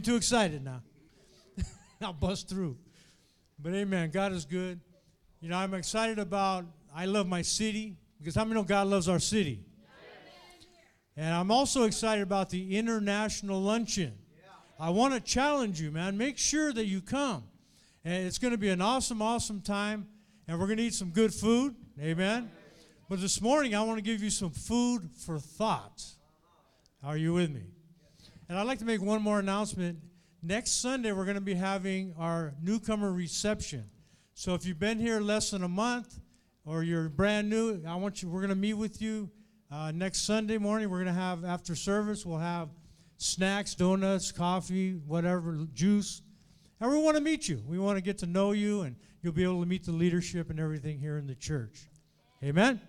Too excited now. I'll bust through. But amen. God is good. You know, I'm excited about, I love my city because how many know God loves our city? And I'm also excited about the international luncheon. I want to challenge you, man. Make sure that you come. And it's going to be an awesome, awesome time. And we're going to eat some good food. Amen. But this morning, I want to give you some food for thought. Are you with me? And I'd like to make one more announcement. Next Sunday, we're going to be having our newcomer reception. So if you've been here less than a month or you're brand new, I want you, we're going to meet with you uh, next Sunday morning. We're going to have, after service, we'll have snacks, donuts, coffee, whatever, juice. And we want to meet you. We want to get to know you, and you'll be able to meet the leadership and everything here in the church. Amen? Amen.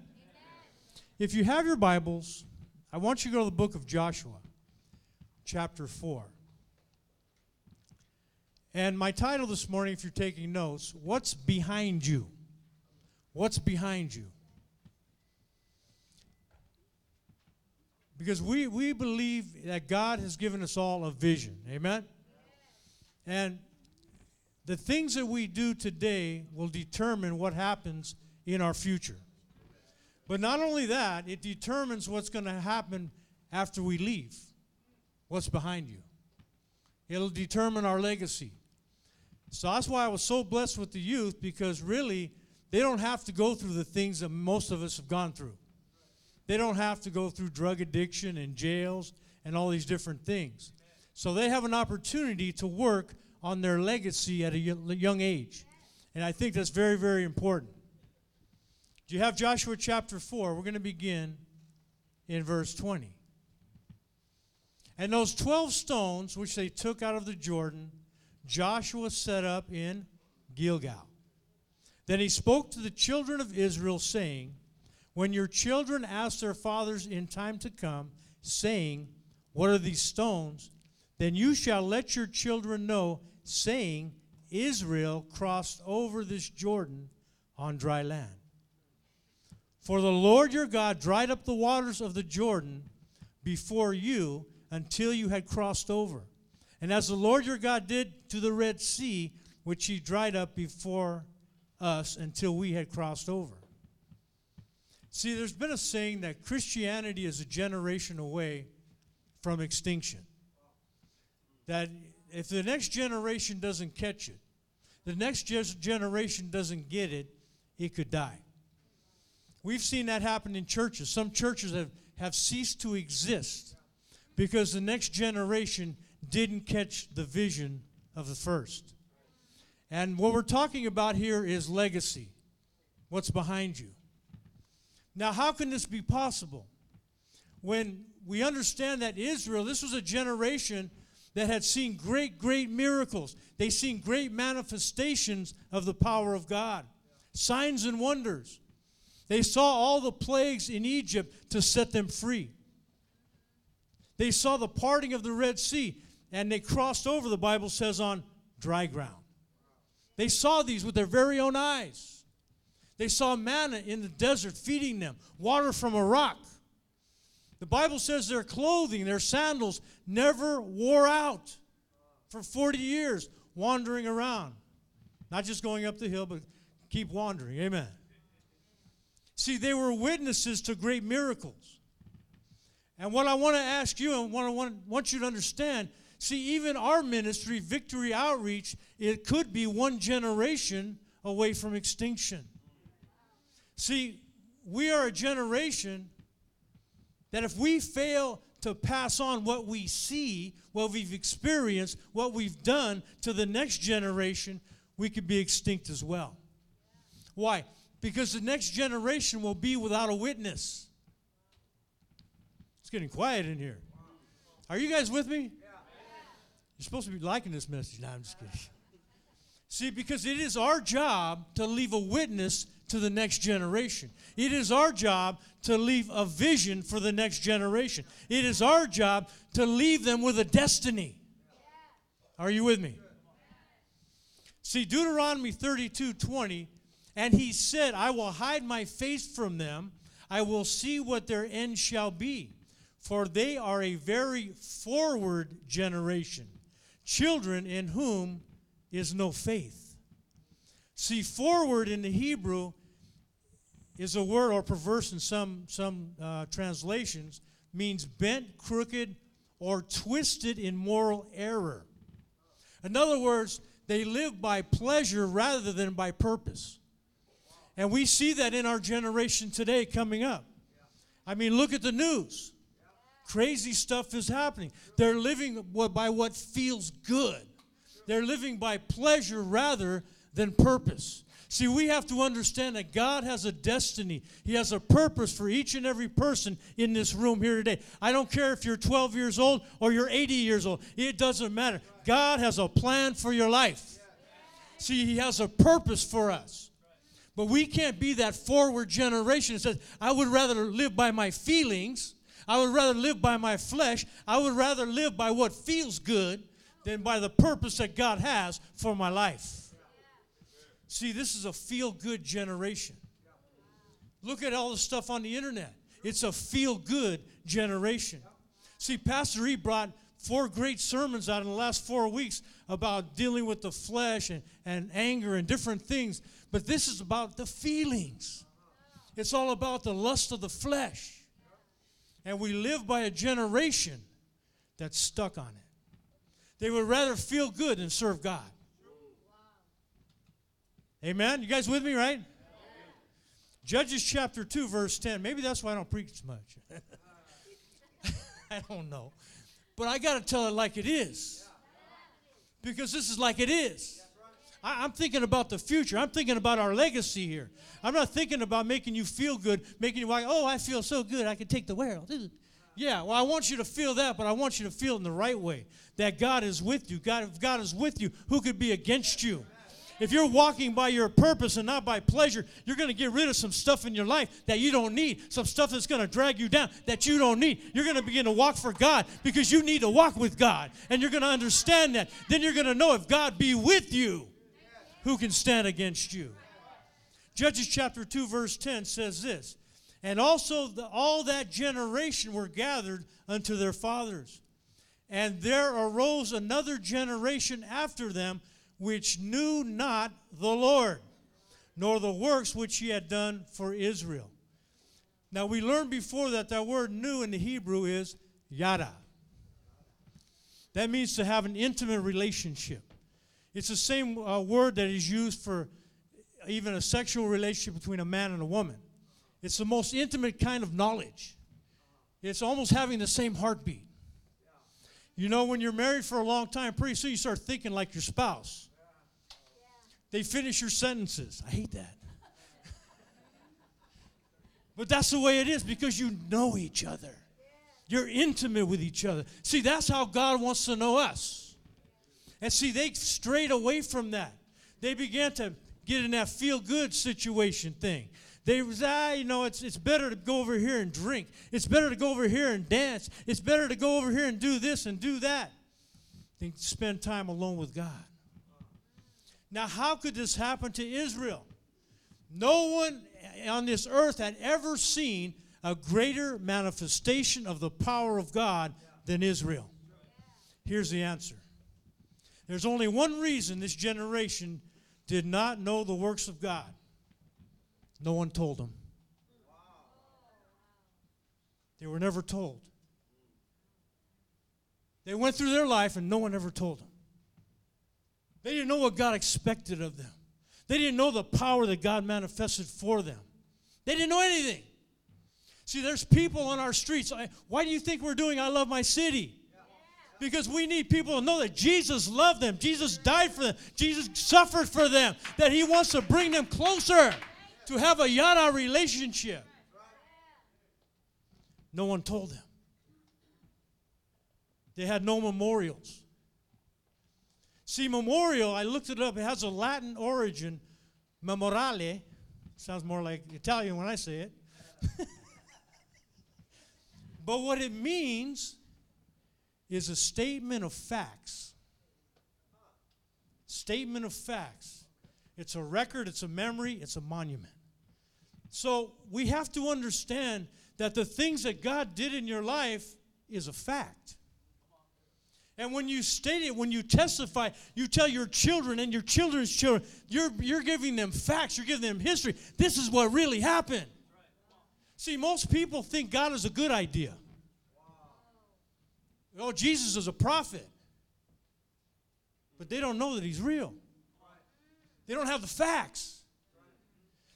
If you have your Bibles, I want you to go to the book of Joshua, chapter 4. And my title this morning, if you're taking notes, What's Behind You? What's Behind You? Because we, we believe that God has given us all a vision. Amen? And the things that we do today will determine what happens in our future. But not only that, it determines what's going to happen after we leave. What's behind you? It'll determine our legacy. So that's why I was so blessed with the youth because really they don't have to go through the things that most of us have gone through. They don't have to go through drug addiction and jails and all these different things. So they have an opportunity to work on their legacy at a young age. And I think that's very, very important. Do you have Joshua chapter 4? We're going to begin in verse 20. And those 12 stones which they took out of the Jordan, Joshua set up in Gilgal. Then he spoke to the children of Israel, saying, when your children ask their fathers in time to come, saying, What are these stones? Then you shall let your children know, saying, Israel crossed over this Jordan on dry land. For the Lord your God dried up the waters of the Jordan before you until you had crossed over. And as the Lord your God did to the Red Sea, which he dried up before us until we had crossed over. See, there's been a saying that Christianity is a generation away from extinction. That if the next generation doesn't catch it, the next generation doesn't get it, it could die. We've seen that happen in churches. Some churches have, have ceased to exist because the next generation didn't catch the vision of the first. And what we're talking about here is legacy. What's behind you? Now, how can this be possible? When we understand that Israel, this was a generation that had seen great, great miracles. They seen great manifestations of the power of God, signs and wonders. They saw all the plagues in Egypt to set them free. They saw the parting of the Red Sea, and they crossed over, the Bible says, on dry ground. They saw these with their very own eyes. They saw manna in the desert feeding them, water from a rock. The Bible says their clothing, their sandals, never wore out for 40 years, wandering around. Not just going up the hill, but keep wandering. Amen. See, they were witnesses to great miracles. And what I want to ask you and what I want, want you to understand see, even our ministry, Victory Outreach, it could be one generation away from extinction. See, we are a generation that if we fail to pass on what we see, what we've experienced, what we've done to the next generation, we could be extinct as well. Why? Because the next generation will be without a witness. It's getting quiet in here. Are you guys with me? You're supposed to be liking this message. No, I'm just kidding. See, because it is our job to leave a witness to the next generation. It is our job to leave a vision for the next generation. It is our job to leave them with a destiny. Are you with me? See, Deuteronomy 32 20, and he said, I will hide my face from them, I will see what their end shall be, for they are a very forward generation children in whom is no faith. See, forward in the Hebrew is a word or perverse in some, some uh, translations, means bent, crooked, or twisted in moral error. In other words, they live by pleasure rather than by purpose. And we see that in our generation today coming up. I mean, look at the news. Crazy stuff is happening. They're living by what feels good, they're living by pleasure rather than purpose. See, we have to understand that God has a destiny. He has a purpose for each and every person in this room here today. I don't care if you're 12 years old or you're 80 years old, it doesn't matter. God has a plan for your life. See, He has a purpose for us. But we can't be that forward generation that says, I would rather live by my feelings, I would rather live by my flesh, I would rather live by what feels good than by the purpose that God has for my life. See, this is a feel good generation. Look at all the stuff on the internet. It's a feel good generation. See, Pastor E brought four great sermons out in the last four weeks about dealing with the flesh and, and anger and different things. But this is about the feelings. It's all about the lust of the flesh. And we live by a generation that's stuck on it. They would rather feel good than serve God. Amen? You guys with me, right? Judges chapter 2, verse 10. Maybe that's why I don't preach much. I don't know. But I got to tell it like it is. Because this is like it is. I, am thinking about the future. I'm thinking about our legacy here. I'm not thinking about making you feel good, making you like, oh, I feel so good, I can take the world. Yeah, well, I want you to feel that, but I want you to feel in the right way that God is with you. God, if God is with you, who could be against you? If you're walking by your purpose and not by pleasure, you're going to get rid of some stuff in your life that you don't need, some stuff that's going to drag you down that you don't need. You're going to begin to walk for God because you need to walk with God. And you're going to understand that. Then you're going to know if God be with you, who can stand against you? Judges chapter 2, verse 10 says this And also the, all that generation were gathered unto their fathers. And there arose another generation after them which knew not the Lord, nor the works which he had done for Israel. Now we learned before that that word "knew" in the Hebrew is yada. That means to have an intimate relationship. It's the same uh, word that is used for even a sexual relationship between a man and a woman. It's the most intimate kind of knowledge. It's almost having the same heartbeat. You know, when you're married for a long time, pretty soon you start thinking like your spouse. They finish your sentences. I hate that. but that's the way it is because you know each other. You're intimate with each other. See, that's how God wants to know us. And see, they strayed away from that. They began to get in that feel good situation thing. They was, ah, you know, it's, it's better to go over here and drink. It's better to go over here and dance. It's better to go over here and do this and do that than spend time alone with God. Now, how could this happen to Israel? No one on this earth had ever seen a greater manifestation of the power of God than Israel. Here's the answer there's only one reason this generation did not know the works of God. No one told them. They were never told. They went through their life and no one ever told them. They didn't know what God expected of them. They didn't know the power that God manifested for them. They didn't know anything. See, there's people on our streets. Why do you think we're doing I Love My City? Because we need people to know that Jesus loved them. Jesus died for them. Jesus suffered for them. That He wants to bring them closer to have a yada relationship. No one told them. They had no memorials. See, memorial, I looked it up, it has a Latin origin, memorale. Sounds more like Italian when I say it. but what it means is a statement of facts. Statement of facts. It's a record, it's a memory, it's a monument. So we have to understand that the things that God did in your life is a fact. And when you state it, when you testify, you tell your children and your children's children, you're, you're giving them facts, you're giving them history. This is what really happened. See, most people think God is a good idea. Oh, Jesus is a prophet. But they don't know that he's real. They don't have the facts.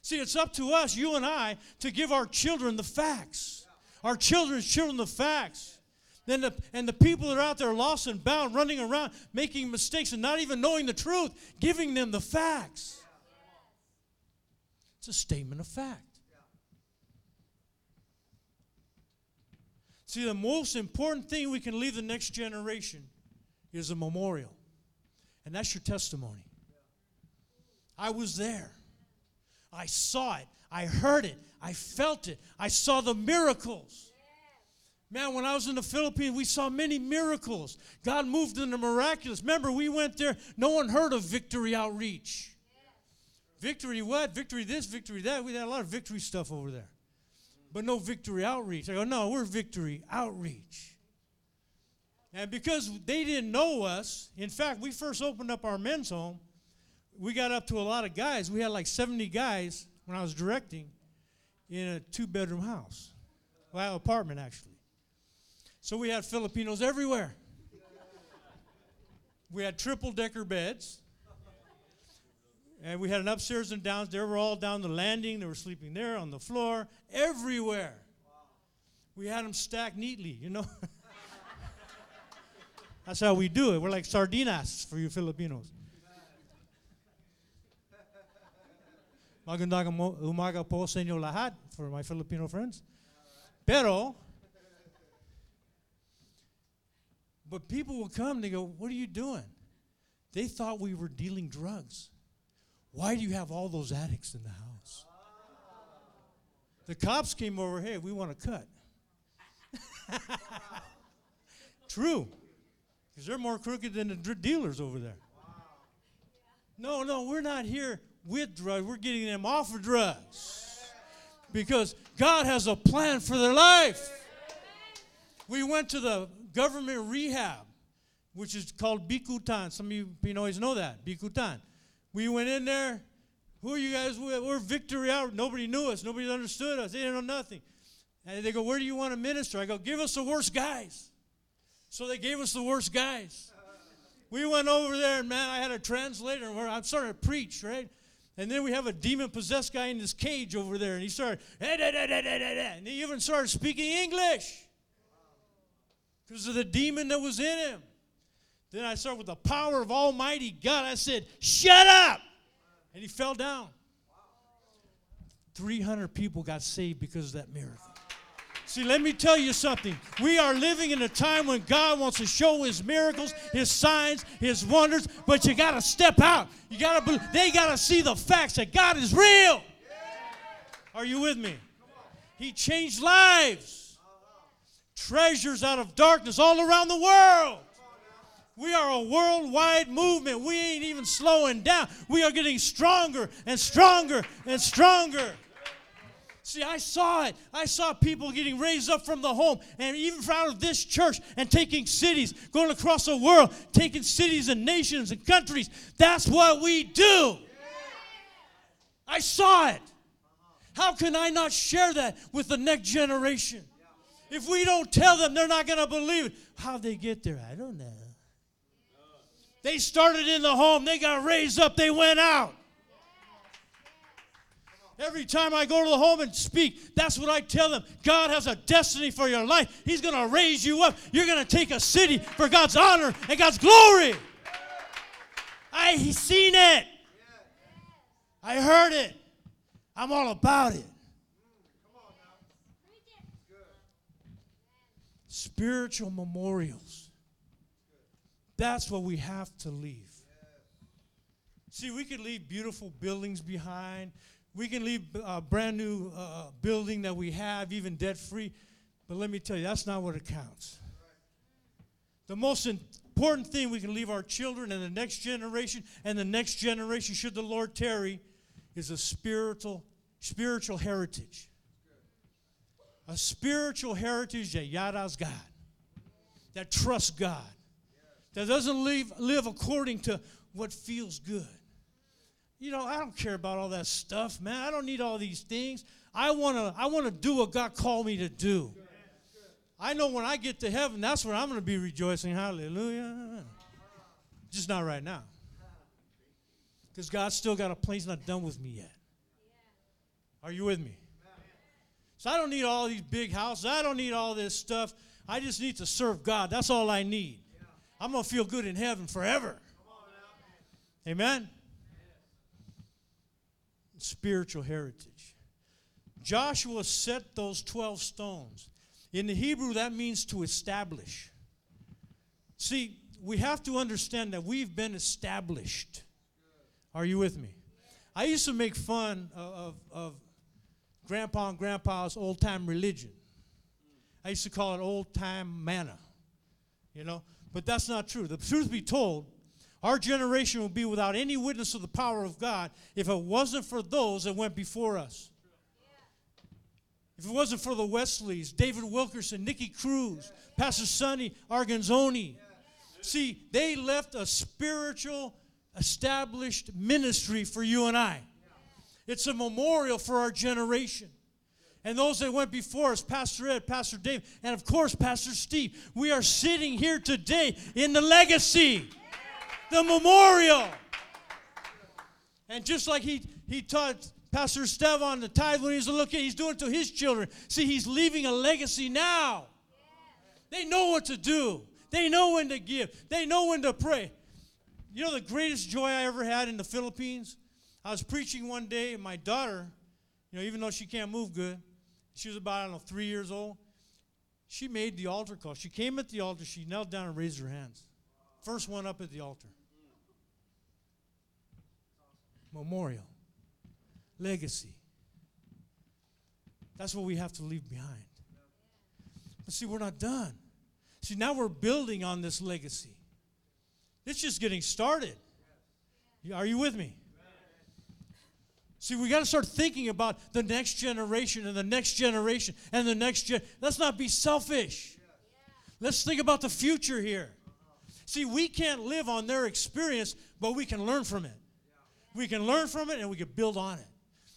See, it's up to us, you and I, to give our children the facts. Our children's children the facts. Then the, and the people that are out there lost and bound, running around, making mistakes and not even knowing the truth, giving them the facts. It's a statement of fact. See, the most important thing we can leave the next generation is a memorial. And that's your testimony. I was there. I saw it. I heard it. I felt it. I saw the miracles. Man, when I was in the Philippines, we saw many miracles. God moved in the miraculous. Remember, we went there, no one heard of Victory Outreach. Victory what? Victory this, victory that. We had a lot of victory stuff over there. But no victory outreach. I go, no, we're victory outreach. And because they didn't know us, in fact, we first opened up our men's home, we got up to a lot of guys. We had like 70 guys when I was directing in a two bedroom house. Well, apartment actually. So we had Filipinos everywhere. We had triple decker beds. And we had an upstairs and downstairs. They were all down the landing. They were sleeping there on the floor, everywhere. We had them stacked neatly, you know. That's how we do it. We're like sardinas for you Filipinos. Magandang umaga po sa inyo lahat for my Filipino friends. Pero, but people would come, they go, What are you doing? They thought we were dealing drugs. Why do you have all those addicts in the house? The cops came over, Hey, we want to cut. True. Because they're more crooked than the dr- dealers over there. No, no, we're not here with drugs. We're getting them off of drugs. Because God has a plan for their life. We went to the government rehab, which is called Bicutan. Some of you Pinoys know that, Bicutan. We went in there. Who are you guys? We're Victory Out. Nobody knew us. Nobody understood us. They didn't know nothing. And they go, Where do you want to minister? I go, Give us the worst guys. So they gave us the worst guys. We went over there, and man, I had a translator where I'm starting to preach, right? And then we have a demon possessed guy in this cage over there, and he started, "Eh, da, da, da, da, da, da," and he even started speaking English because of the demon that was in him. Then I started with the power of Almighty God. I said, Shut up! And he fell down. 300 people got saved because of that miracle. See, let me tell you something. We are living in a time when God wants to show his miracles, his signs, his wonders, but you got to step out. You got to they got to see the facts that God is real. Are you with me? He changed lives. Treasures out of darkness all around the world. We are a worldwide movement. We ain't even slowing down. We are getting stronger and stronger and stronger. See, I saw it. I saw people getting raised up from the home and even out of this church and taking cities, going across the world, taking cities and nations and countries. That's what we do. I saw it. How can I not share that with the next generation? If we don't tell them, they're not going to believe it. How'd they get there? I don't know. They started in the home, they got raised up, they went out. Every time I go to the home and speak, that's what I tell them. God has a destiny for your life. He's going to raise you up. You're going to take a city for God's honor and God's glory. I seen it. I heard it. I'm all about it. Spiritual memorials. That's what we have to leave. See, we could leave beautiful buildings behind. We can leave a brand new uh, building that we have, even debt free. But let me tell you, that's not what it counts. The most important thing we can leave our children and the next generation and the next generation, should the Lord tarry, is a spiritual, spiritual heritage. A spiritual heritage that yadas God, that trusts God, that doesn't live, live according to what feels good. You know, I don't care about all that stuff, man. I don't need all these things. I want to I want to do what God called me to do. I know when I get to heaven, that's where I'm going to be rejoicing. Hallelujah. Just not right now. Because God's still got a plan. He's not done with me yet. Are you with me? So I don't need all these big houses. I don't need all this stuff. I just need to serve God. That's all I need. I'm going to feel good in heaven forever. Amen? Spiritual heritage. Joshua set those 12 stones. In the Hebrew, that means to establish. See, we have to understand that we've been established. Are you with me? I used to make fun of, of, of grandpa and grandpa's old time religion. I used to call it old time manna, you know, but that's not true. The truth be told, our generation would be without any witness of the power of God if it wasn't for those that went before us. If it wasn't for the Wesleys, David Wilkerson, Nicky Cruz, Pastor Sonny Arguinzoni. See, they left a spiritual established ministry for you and I. It's a memorial for our generation. And those that went before us, Pastor Ed, Pastor Dave, and of course, Pastor Steve, we are sitting here today in the legacy, the memorial. And just like he, he taught Pastor Stevan the tithe when he's looking, he's doing it to his children. See, he's leaving a legacy now. They know what to do, they know when to give, they know when to pray. You know the greatest joy I ever had in the Philippines? I was preaching one day, and my daughter, you know, even though she can't move good, she was about, I don't know, three years old. She made the altar call. She came at the altar, she knelt down and raised her hands. First one up at the altar. Memorial. Legacy. That's what we have to leave behind. But see, we're not done. See, now we're building on this legacy. It's just getting started. Are you with me? See, we got to start thinking about the next generation and the next generation and the next gen. Let's not be selfish. Let's think about the future here. See, we can't live on their experience, but we can learn from it. We can learn from it and we can build on it.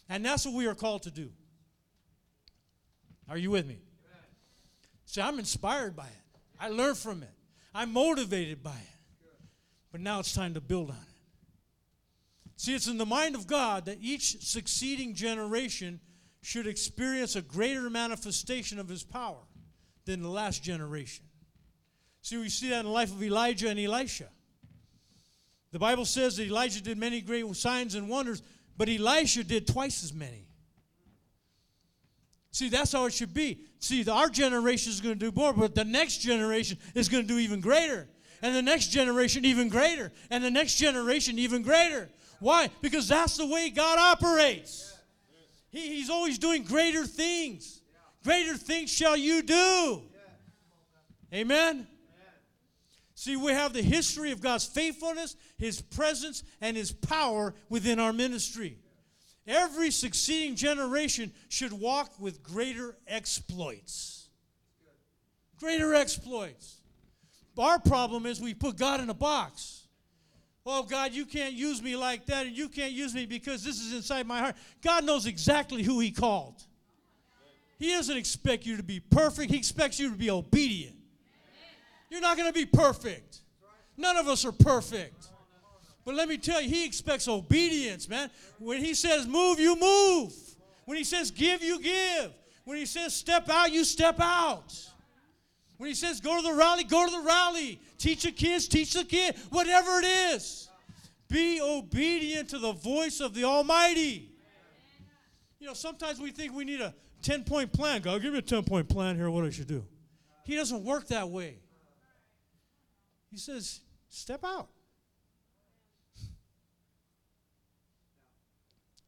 And that's what we are called to do. Are you with me? See, I'm inspired by it. I learn from it. I'm motivated by it. But now it's time to build on it. See, it's in the mind of God that each succeeding generation should experience a greater manifestation of his power than the last generation. See, we see that in the life of Elijah and Elisha. The Bible says that Elijah did many great signs and wonders, but Elisha did twice as many. See, that's how it should be. See, our generation is going to do more, but the next generation is going to do even greater. And the next generation, even greater. And the next generation, even greater. Why? Because that's the way God operates. He, he's always doing greater things. Greater things shall you do. Amen? See, we have the history of God's faithfulness, His presence, and His power within our ministry. Every succeeding generation should walk with greater exploits. Greater exploits. Our problem is we put God in a box. Oh, God, you can't use me like that, and you can't use me because this is inside my heart. God knows exactly who He called. He doesn't expect you to be perfect, He expects you to be obedient. You're not going to be perfect. None of us are perfect. But let me tell you, He expects obedience, man. When He says move, you move. When He says give, you give. When He says step out, you step out. When he says go to the rally, go to the rally. Teach the kids, teach the kid, whatever it is. Be obedient to the voice of the Almighty. You know, sometimes we think we need a 10 point plan. God, give me a 10 point plan here, what I should do. He doesn't work that way. He says, step out.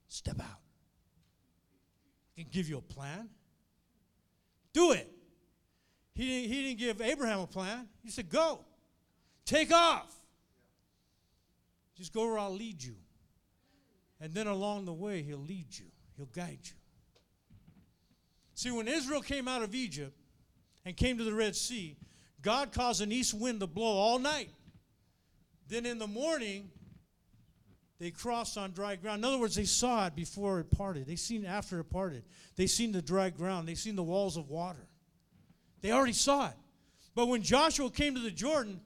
Step out. I can give you a plan. Do it. He didn't, he didn't give Abraham a plan. He said, Go, take off. Just go where I'll lead you. And then along the way, he'll lead you, he'll guide you. See, when Israel came out of Egypt and came to the Red Sea, God caused an east wind to blow all night. Then in the morning, they crossed on dry ground. In other words, they saw it before it parted. They seen it after it parted. They seen the dry ground. They seen the walls of water. They already saw it. But when Joshua came to the Jordan,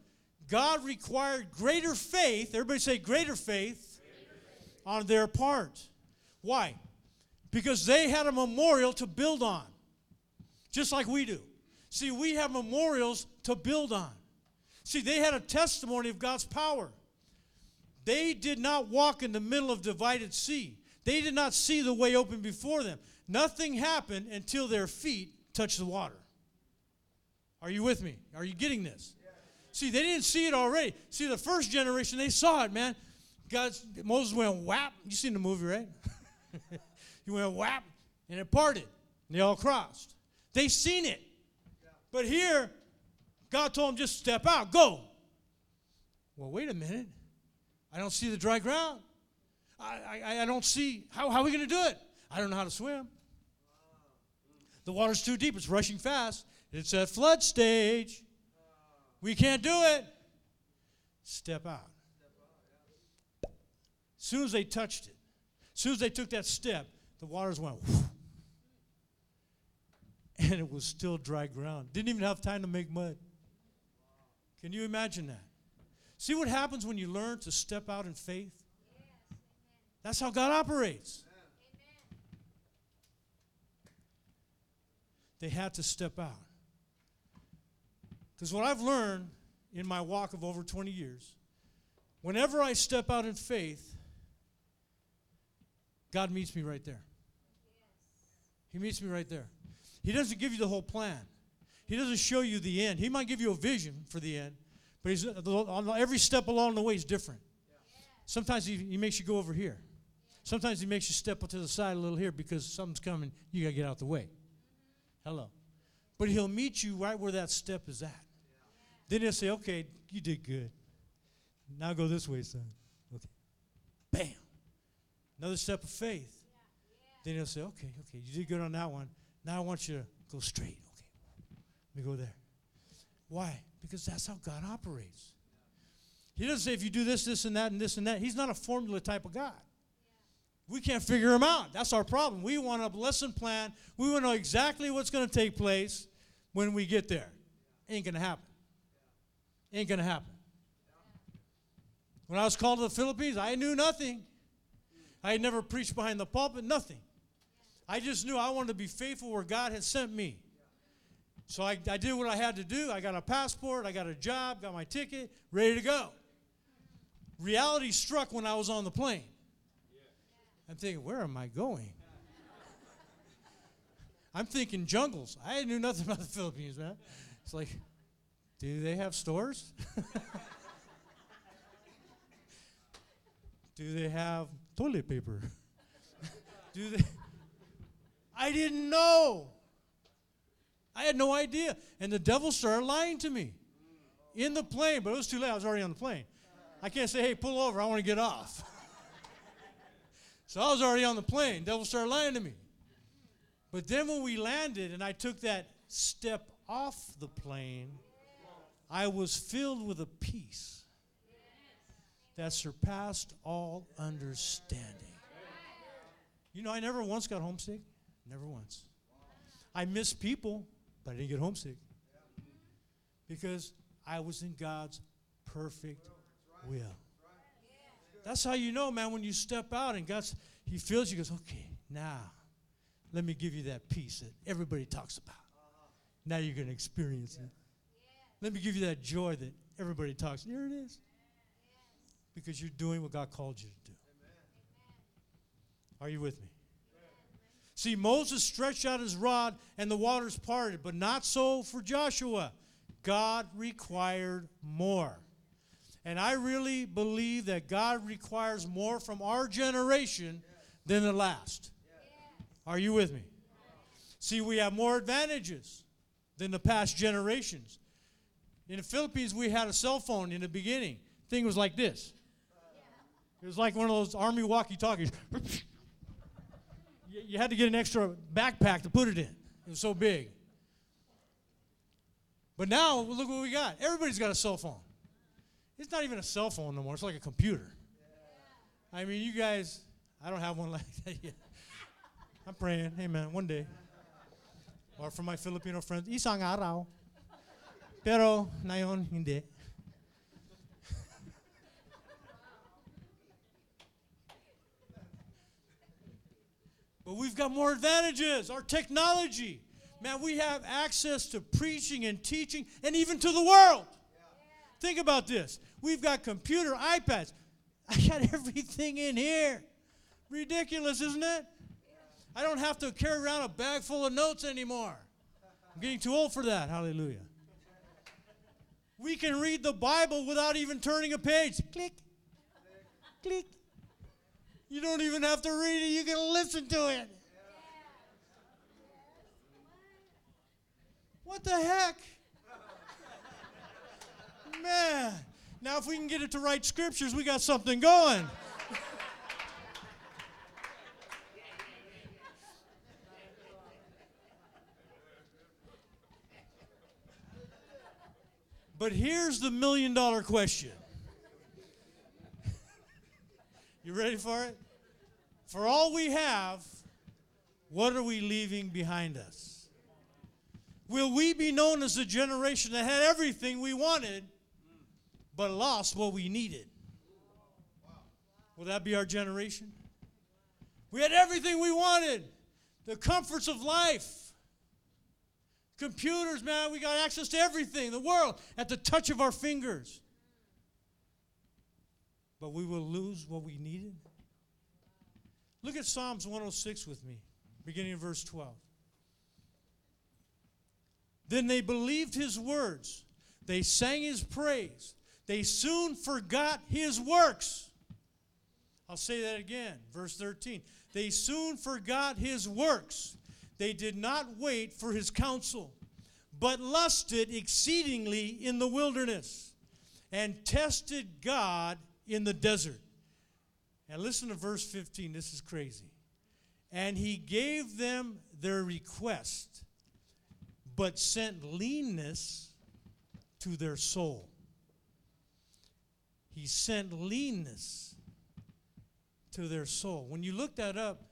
God required greater faith. Everybody say greater faith, greater faith. on their part. Why? Because they had a memorial to build on, just like we do. See, we have memorials to build on. See, they had a testimony of God's power. They did not walk in the middle of divided sea. They did not see the way open before them. Nothing happened until their feet touched the water. Are you with me? Are you getting this? See, they didn't see it already. See, the first generation, they saw it, man. God, Moses went whap. You seen the movie, right? he went whap, and it parted. And they all crossed. They seen it. But here, God told them just step out, go. Well, wait a minute. I don't see the dry ground. I, I, I don't see, how, how are we going to do it? I don't know how to swim. The water's too deep, it's rushing fast. It's at flood stage. We can't do it. Step out. As soon as they touched it, as soon as they took that step, the waters went, whoosh, and it was still dry ground. Didn't even have time to make mud. Can you imagine that? See what happens when you learn to step out in faith? That's how God operates. They had to step out. Because what I've learned in my walk of over 20 years, whenever I step out in faith, God meets me right there. He meets me right there. He doesn't give you the whole plan. He doesn't show you the end. He might give you a vision for the end, but he's, every step along the way is different. Sometimes he, he makes you go over here. Sometimes he makes you step to the side a little here because something's coming. You got to get out the way. Hello. But he'll meet you right where that step is at. Then he'll say, okay, you did good. Now go this way, son. Okay. Bam. Another step of faith. Then he'll say, okay, okay, you did good on that one. Now I want you to go straight. Okay. Let me go there. Why? because that's how God operates. He doesn't say if you do this, this, and that, and this, and that. He's not a formula type of God. We can't figure him out. That's our problem. We want a lesson plan. We want to know exactly what's going to take place when we get there. Ain't going to happen. Ain't going to happen. When I was called to the Philippines, I knew nothing. I had never preached behind the pulpit, nothing. I just knew I wanted to be faithful where God had sent me. So I, I did what I had to do. I got a passport, I got a job, got my ticket, ready to go. Reality struck when I was on the plane. I'm thinking, where am I going? I'm thinking jungles. I knew nothing about the Philippines, man. It's like, do they have stores? do they have toilet paper? do they? I didn't know. I had no idea. And the devil started lying to me in the plane, but it was too late. I was already on the plane. I can't say, hey, pull over. I want to get off. so I was already on the plane. Devil started lying to me. But then when we landed and I took that step off the plane, I was filled with a peace that surpassed all understanding. You know, I never once got homesick. Never once. I miss people. But I didn't get homesick because I was in God's perfect will. That's how you know, man, when you step out and God's, He feels you, goes, okay, now let me give you that peace that everybody talks about. Now you're going to experience it. Let me give you that joy that everybody talks. Here it is. Because you're doing what God called you to do. Are you with me? See, Moses stretched out his rod and the waters parted, but not so for Joshua. God required more. And I really believe that God requires more from our generation than the last. Are you with me? See, we have more advantages than the past generations. In the Philippines, we had a cell phone in the beginning. Thing was like this. It was like one of those army walkie-talkies. you had to get an extra backpack to put it in. It was so big. But now, look what we got. Everybody's got a cell phone. It's not even a cell phone no more. It's like a computer. I mean, you guys, I don't have one like that yet. I'm praying. Amen. One day. Or for my Filipino friends, isang araw. Pero ngayon, hindi. But we've got more advantages. Our technology. Man, we have access to preaching and teaching and even to the world. Think about this. We've got computer, iPads. I got everything in here. Ridiculous, isn't it? I don't have to carry around a bag full of notes anymore. I'm getting too old for that. Hallelujah. We can read the Bible without even turning a page. Click, click. You don't even have to read it, you can listen to it. What the heck? Man. Now, if we can get it to write scriptures, we got something going. But here's the million dollar question. you ready for it? For all we have, what are we leaving behind us? Will we be known as the generation that had everything we wanted but lost what we needed? Will that be our generation? We had everything we wanted, the comforts of life. Computers, man, we got access to everything, the world, at the touch of our fingers. But we will lose what we needed. Look at Psalms 106 with me, beginning in verse 12. Then they believed his words, they sang his praise, they soon forgot his works. I'll say that again, verse 13. They soon forgot his works they did not wait for his counsel, but lusted exceedingly in the wilderness and tested God in the desert. And listen to verse 15. This is crazy. And he gave them their request, but sent leanness to their soul. He sent leanness to their soul. When you look that up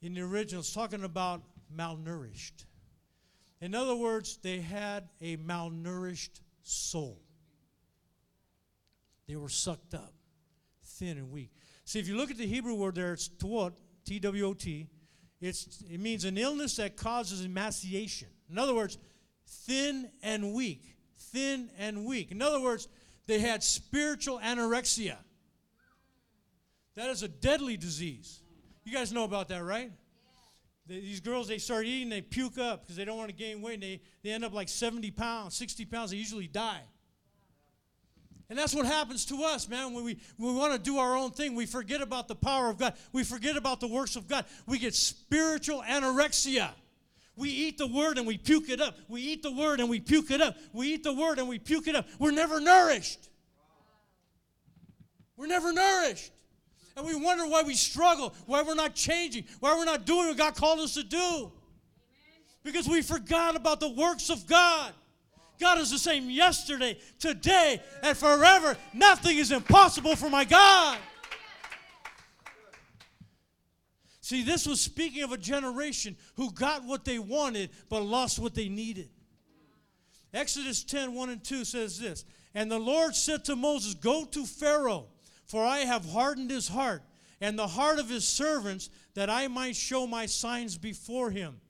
in the original, it's talking about malnourished. In other words, they had a malnourished soul. They were sucked up, thin and weak. See, if you look at the Hebrew word there, it's twot, T W O T. It means an illness that causes emaciation. In other words, thin and weak. Thin and weak. In other words, they had spiritual anorexia. That is a deadly disease. You guys know about that, right? These girls, they start eating, they puke up because they don't want to gain weight. they, they end up like 70 pounds, 60 pounds. They usually die. And that's what happens to us, man. When we, when we want to do our own thing, we forget about the power of God. We forget about the works of God. We get spiritual anorexia. We eat the word and we puke it up. We eat the word and we puke it up. We eat the word and we puke it up. We're never nourished. We're never nourished. And we wonder why we struggle, why we're not changing, why we're not doing what God called us to do. Because we forgot about the works of God. God is the same yesterday, today, and forever. Nothing is impossible for my God. See, this was speaking of a generation who got what they wanted but lost what they needed. Exodus 10 1 and 2 says this And the Lord said to Moses, Go to Pharaoh for I have hardened his heart and the heart of his servants, that I might show my signs before him,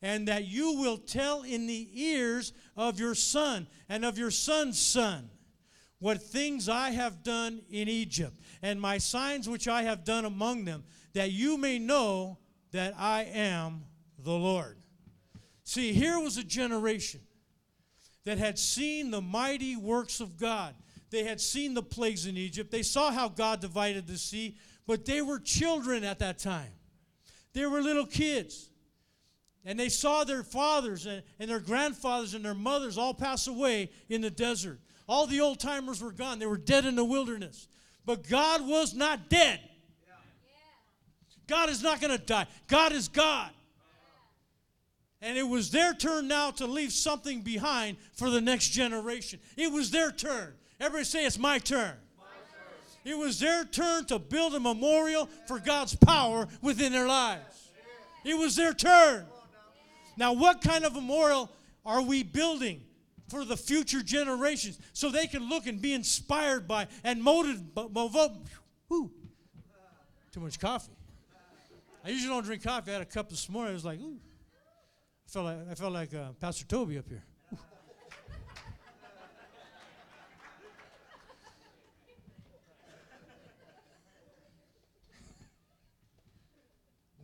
and that you will tell in the ears of your son and of your son's son what things I have done in Egypt, and my signs which I have done among them, that you may know that I am the Lord. See, here was a generation that had seen the mighty works of God. They had seen the plagues in Egypt. They saw how God divided the sea, but they were children at that time. They were little kids. And they saw their fathers and, and their grandfathers and their mothers all pass away in the desert. All the old timers were gone, they were dead in the wilderness. But God was not dead. God is not going to die. God is God. And it was their turn now to leave something behind for the next generation. It was their turn. Everybody say, It's my turn. It was their turn to build a memorial for God's power within their lives. It was their turn. Now, what kind of memorial are we building for the future generations so they can look and be inspired by and motivated? Whoo, too much coffee. I usually don't drink coffee. I had a cup this morning. I was like, ooh. I felt like, I felt like uh, Pastor Toby up here.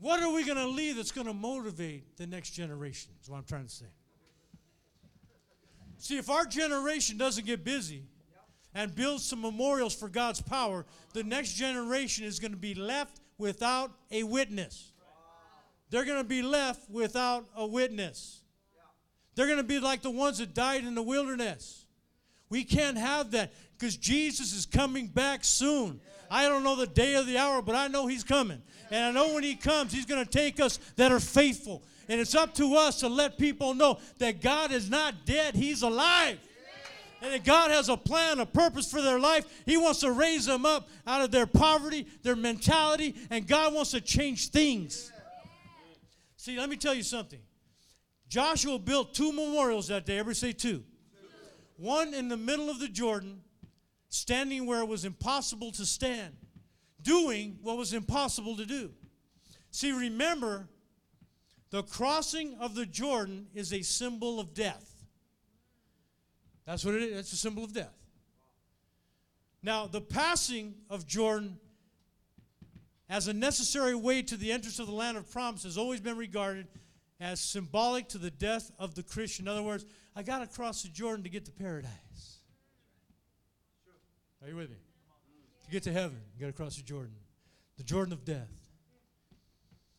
What are we going to leave that's going to motivate the next generation? Is what I'm trying to say. See, if our generation doesn't get busy and build some memorials for God's power, the next generation is going to be left without a witness. They're going to be left without a witness. They're going to be like the ones that died in the wilderness. We can't have that because Jesus is coming back soon. I don't know the day or the hour, but I know He's coming. And I know when He comes, He's going to take us that are faithful. And it's up to us to let people know that God is not dead, He's alive. And that God has a plan, a purpose for their life. He wants to raise them up out of their poverty, their mentality, and God wants to change things. See, let me tell you something. Joshua built two memorials that day. Everybody say two. One in the middle of the Jordan, standing where it was impossible to stand, doing what was impossible to do. See, remember, the crossing of the Jordan is a symbol of death. That's what it is. It's a symbol of death. Now, the passing of Jordan as a necessary way to the entrance of the land of promise has always been regarded as symbolic to the death of the Christian. In other words, I got to cross the Jordan to get to paradise. Are you with me? To get to heaven, you got to cross the Jordan, the Jordan of death.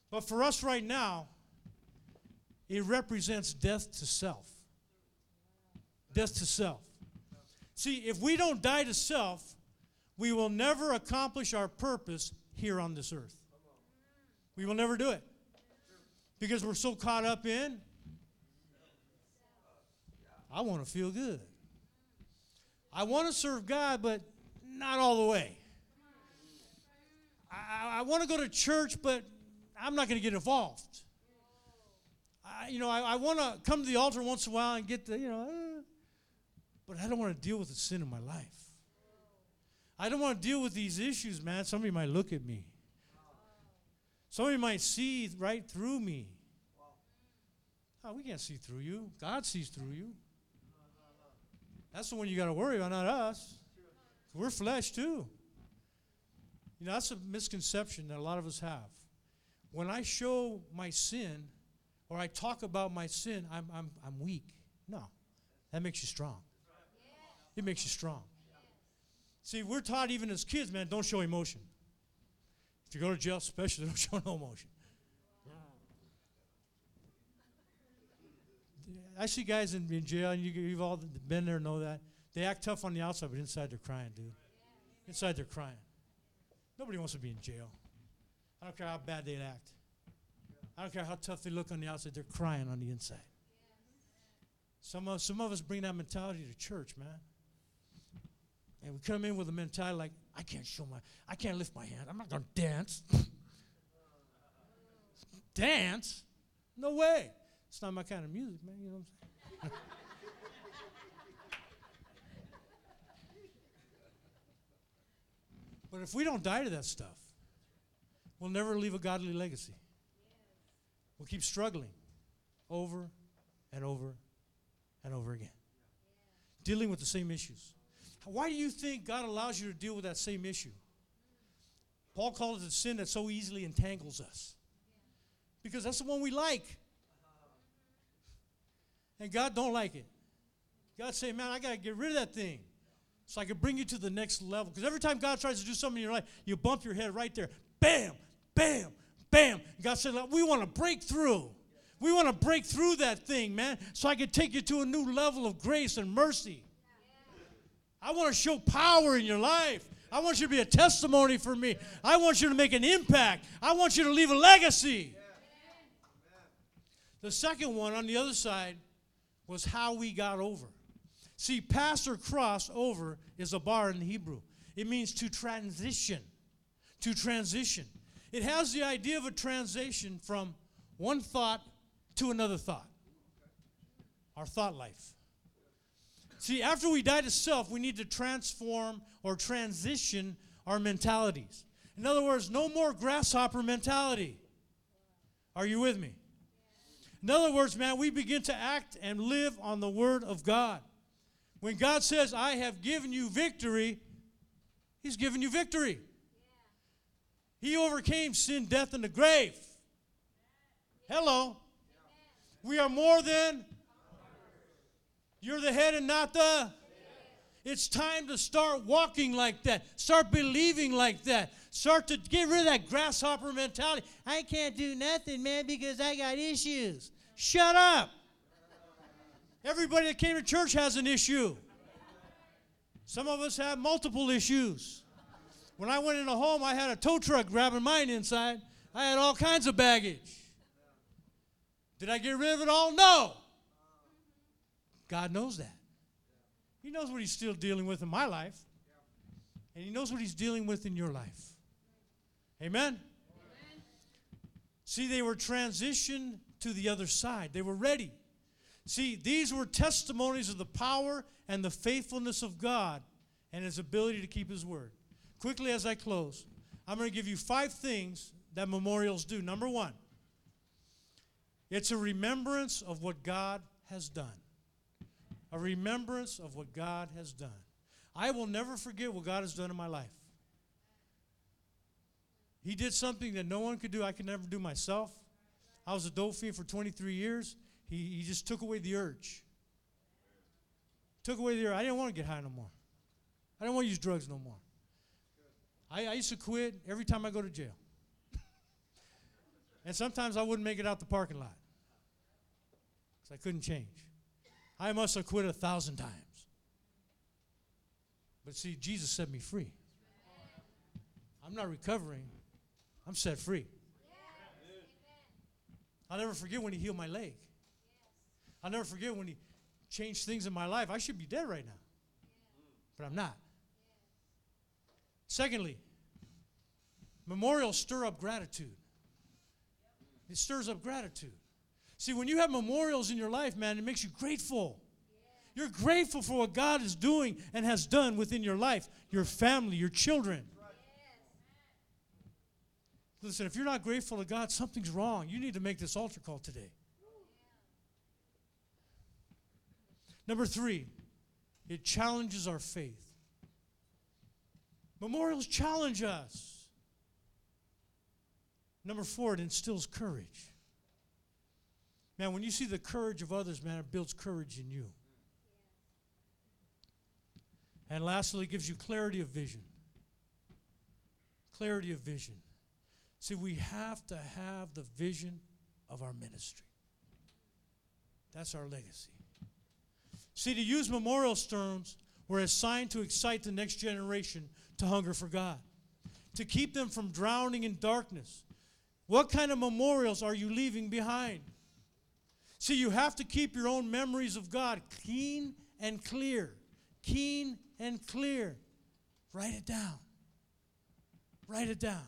But for us right now, it represents death to self. Death to self. See, if we don't die to self, we will never accomplish our purpose here on this earth. We will never do it. Because we're so caught up in, I want to feel good. I want to serve God, but not all the way. I, I want to go to church, but I'm not going to get involved. I, you know, I, I want to come to the altar once in a while and get the, you know, uh, but I don't want to deal with the sin in my life. I don't want to deal with these issues, man. Somebody might look at me. Somebody might see right through me. Oh, we can't see through you. God sees through you. That's the one you got to worry about, not us. We're flesh too. You know, that's a misconception that a lot of us have. When I show my sin or I talk about my sin, I'm, I'm, I'm weak. No, that makes you strong. It makes you strong. See, we're taught even as kids, man, don't show emotion. If you go to jail, especially, don't show no emotion. I see guys in, in jail, and you, have all been there, know that. They act tough on the outside, but inside they're crying, dude. Inside they're crying. Nobody wants to be in jail. I don't care how bad they act. I don't care how tough they look on the outside, they're crying on the inside. Some of, some of us bring that mentality to church, man. And we come in with a mentality like, I can't show my, I can't lift my hand. I'm not going to dance. dance? No way. It's not my kind of music, man. You know what I'm saying? but if we don't die to that stuff, we'll never leave a godly legacy. We'll keep struggling over and over and over again, dealing with the same issues. Why do you think God allows you to deal with that same issue? Paul calls it sin that so easily entangles us. Because that's the one we like. And God don't like it. God say, man, I got to get rid of that thing so I can bring you to the next level. Because every time God tries to do something in your life, you bump your head right there. Bam, bam, bam. God said, we want to break through. We want to break through that thing, man, so I can take you to a new level of grace and mercy. I want to show power in your life. I want you to be a testimony for me. I want you to make an impact. I want you to leave a legacy. The second one on the other side was how we got over. See, pass or cross over is abar in the Hebrew. It means to transition. To transition. It has the idea of a transition from one thought to another thought. Our thought life. See, after we die to self, we need to transform or transition our mentalities. In other words, no more grasshopper mentality. Are you with me? In other words, man, we begin to act and live on the Word of God. When God says, I have given you victory, He's given you victory. He overcame sin, death, and the grave. Hello. We are more than. You're the head and not the. It's time to start walking like that. Start believing like that. Start to get rid of that grasshopper mentality. I can't do nothing, man, because I got issues. Shut up. Everybody that came to church has an issue. Some of us have multiple issues. When I went in a home, I had a tow truck grabbing mine inside. I had all kinds of baggage. Did I get rid of it all? No. God knows that. He knows what He's still dealing with in my life, and He knows what He's dealing with in your life. Amen? Amen? See, they were transitioned to the other side, they were ready. See, these were testimonies of the power and the faithfulness of God and His ability to keep His word. Quickly, as I close, I'm going to give you five things that memorials do. Number one, it's a remembrance of what God has done. A remembrance of what God has done. I will never forget what God has done in my life. He did something that no one could do, I could never do myself. I was a dope fiend for 23 years. He, he just took away the urge. Took away the urge. I didn't want to get high no more. I didn't want to use drugs no more. I, I used to quit every time I go to jail. and sometimes I wouldn't make it out the parking lot because I couldn't change. I must have quit a thousand times. But see, Jesus set me free. I'm not recovering, I'm set free. I'll never forget when he healed my leg. I'll never forget when he changed things in my life. I should be dead right now, but I'm not. Secondly, memorials stir up gratitude. It stirs up gratitude. See, when you have memorials in your life, man, it makes you grateful. You're grateful for what God is doing and has done within your life, your family, your children. Listen, if you're not grateful to God, something's wrong. You need to make this altar call today. Number three, it challenges our faith. Memorials challenge us. Number four, it instills courage. Man, when you see the courage of others, man, it builds courage in you. And lastly, it gives you clarity of vision. Clarity of vision. See, we have to have the vision of our ministry. That's our legacy. See, to use memorial stones were assigned to excite the next generation to hunger for God, to keep them from drowning in darkness. What kind of memorials are you leaving behind? See, you have to keep your own memories of God keen and clear. Keen and clear. Write it down. Write it down.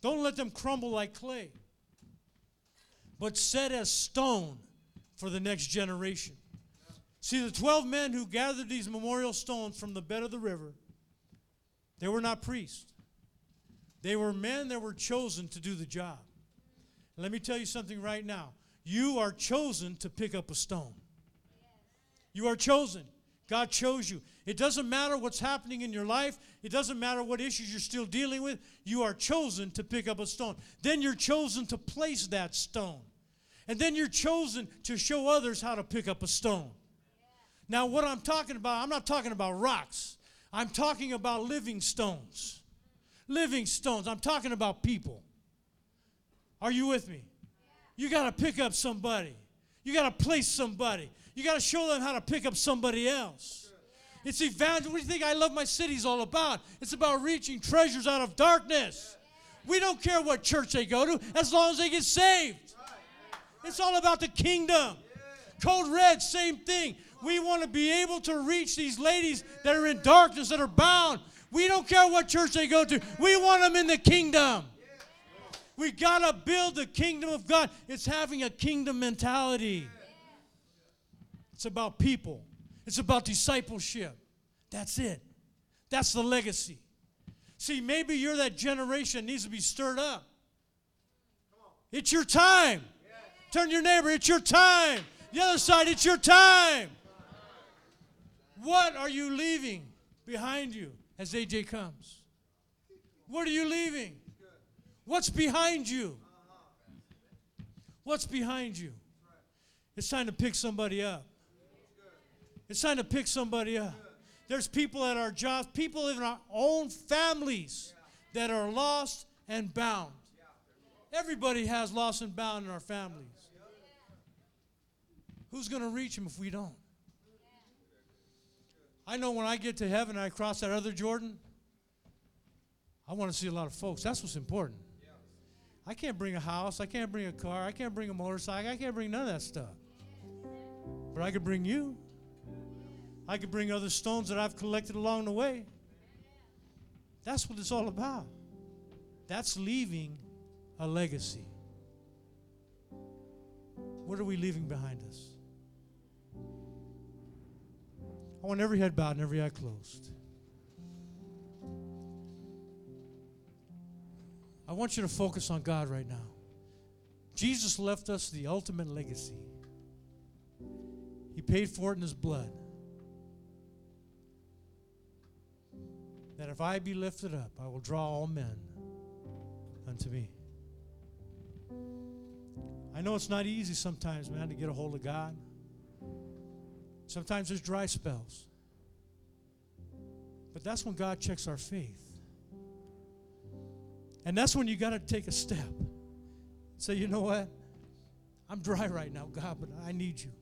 Don't let them crumble like clay, but set as stone for the next generation. See, the 12 men who gathered these memorial stones from the bed of the river, they were not priests. They were men that were chosen to do the job. let me tell you something right now. You are chosen to pick up a stone. You are chosen. God chose you. It doesn't matter what's happening in your life, it doesn't matter what issues you're still dealing with. You are chosen to pick up a stone. Then you're chosen to place that stone. And then you're chosen to show others how to pick up a stone. Now, what I'm talking about, I'm not talking about rocks, I'm talking about living stones. Living stones. I'm talking about people. Are you with me? You got to pick up somebody. You got to place somebody. You got to show them how to pick up somebody else. It's evangel. What do you think I love my city is all about? It's about reaching treasures out of darkness. We don't care what church they go to as long as they get saved. It's all about the kingdom. Code Red, same thing. We want to be able to reach these ladies that are in darkness, that are bound. We don't care what church they go to. We want them in the kingdom. We got to build the kingdom of God. It's having a kingdom mentality. It's about people, it's about discipleship. That's it. That's the legacy. See, maybe you're that generation that needs to be stirred up. It's your time. Turn your neighbor, it's your time. The other side, it's your time. What are you leaving behind you as AJ comes? What are you leaving? What's behind you? What's behind you? It's time to pick somebody up. It's time to pick somebody up. There's people at our jobs, people in our own families that are lost and bound. Everybody has lost and bound in our families. Who's going to reach them if we don't? I know when I get to heaven and I cross that other Jordan, I want to see a lot of folks. That's what's important. I can't bring a house. I can't bring a car. I can't bring a motorcycle. I can't bring none of that stuff. But I could bring you. I could bring other stones that I've collected along the way. That's what it's all about. That's leaving a legacy. What are we leaving behind us? I want every head bowed and every eye closed. I want you to focus on God right now. Jesus left us the ultimate legacy. He paid for it in His blood. That if I be lifted up, I will draw all men unto me. I know it's not easy sometimes, man, to get a hold of God. Sometimes there's dry spells. But that's when God checks our faith. And that's when you got to take a step. Say, you know what? I'm dry right now, God, but I need you.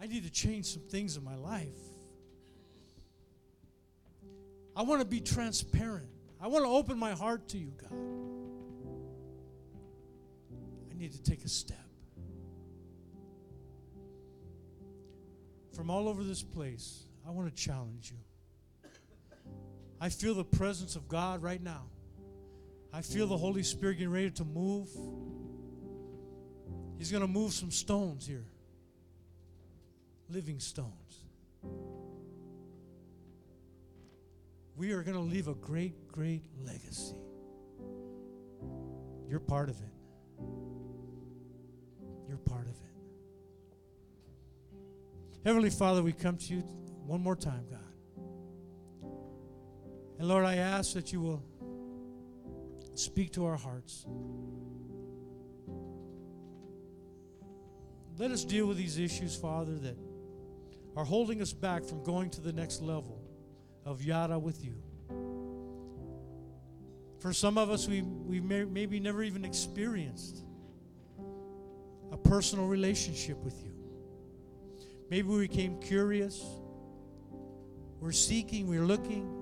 I need to change some things in my life. I want to be transparent. I want to open my heart to you, God. I need to take a step. From all over this place, I want to challenge you. I feel the presence of God right now. I feel the Holy Spirit getting ready to move. He's going to move some stones here, living stones. We are going to leave a great, great legacy. You're part of it. You're part of it. Heavenly Father, we come to you one more time, God. And Lord, I ask that you will speak to our hearts. Let us deal with these issues, Father, that are holding us back from going to the next level of yada with you. For some of us, we, we may, maybe never even experienced a personal relationship with you. Maybe we became curious. We're seeking, we're looking.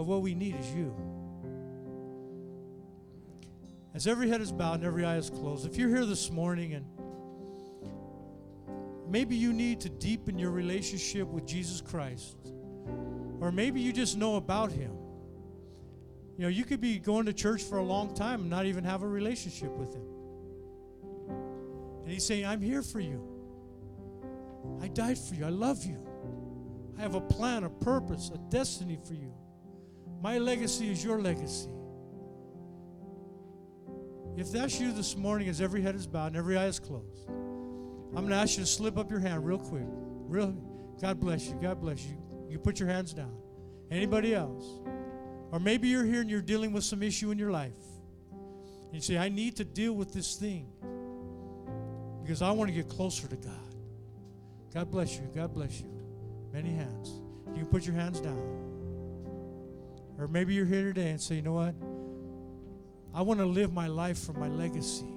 But what we need is you. As every head is bowed and every eye is closed, if you're here this morning and maybe you need to deepen your relationship with Jesus Christ, or maybe you just know about Him. You know, you could be going to church for a long time and not even have a relationship with Him. And He's saying, I'm here for you. I died for you. I love you. I have a plan, a purpose, a destiny for you. My legacy is your legacy. If that's you this morning, as every head is bowed and every eye is closed, I'm going to ask you to slip up your hand real quick. Real, God bless you. God bless you. You put your hands down. Anybody else? Or maybe you're here and you're dealing with some issue in your life. And you say, I need to deal with this thing because I want to get closer to God. God bless you. God bless you. Many hands. You can put your hands down. Or maybe you're here today and say, you know what? I want to live my life for my legacy.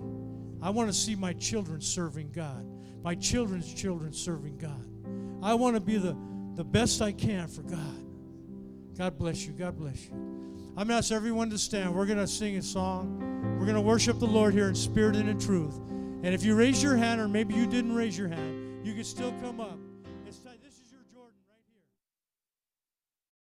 I want to see my children serving God, my children's children serving God. I want to be the, the best I can for God. God bless you. God bless you. I'm going to ask everyone to stand. We're going to sing a song. We're going to worship the Lord here in spirit and in truth. And if you raise your hand, or maybe you didn't raise your hand, you can still come up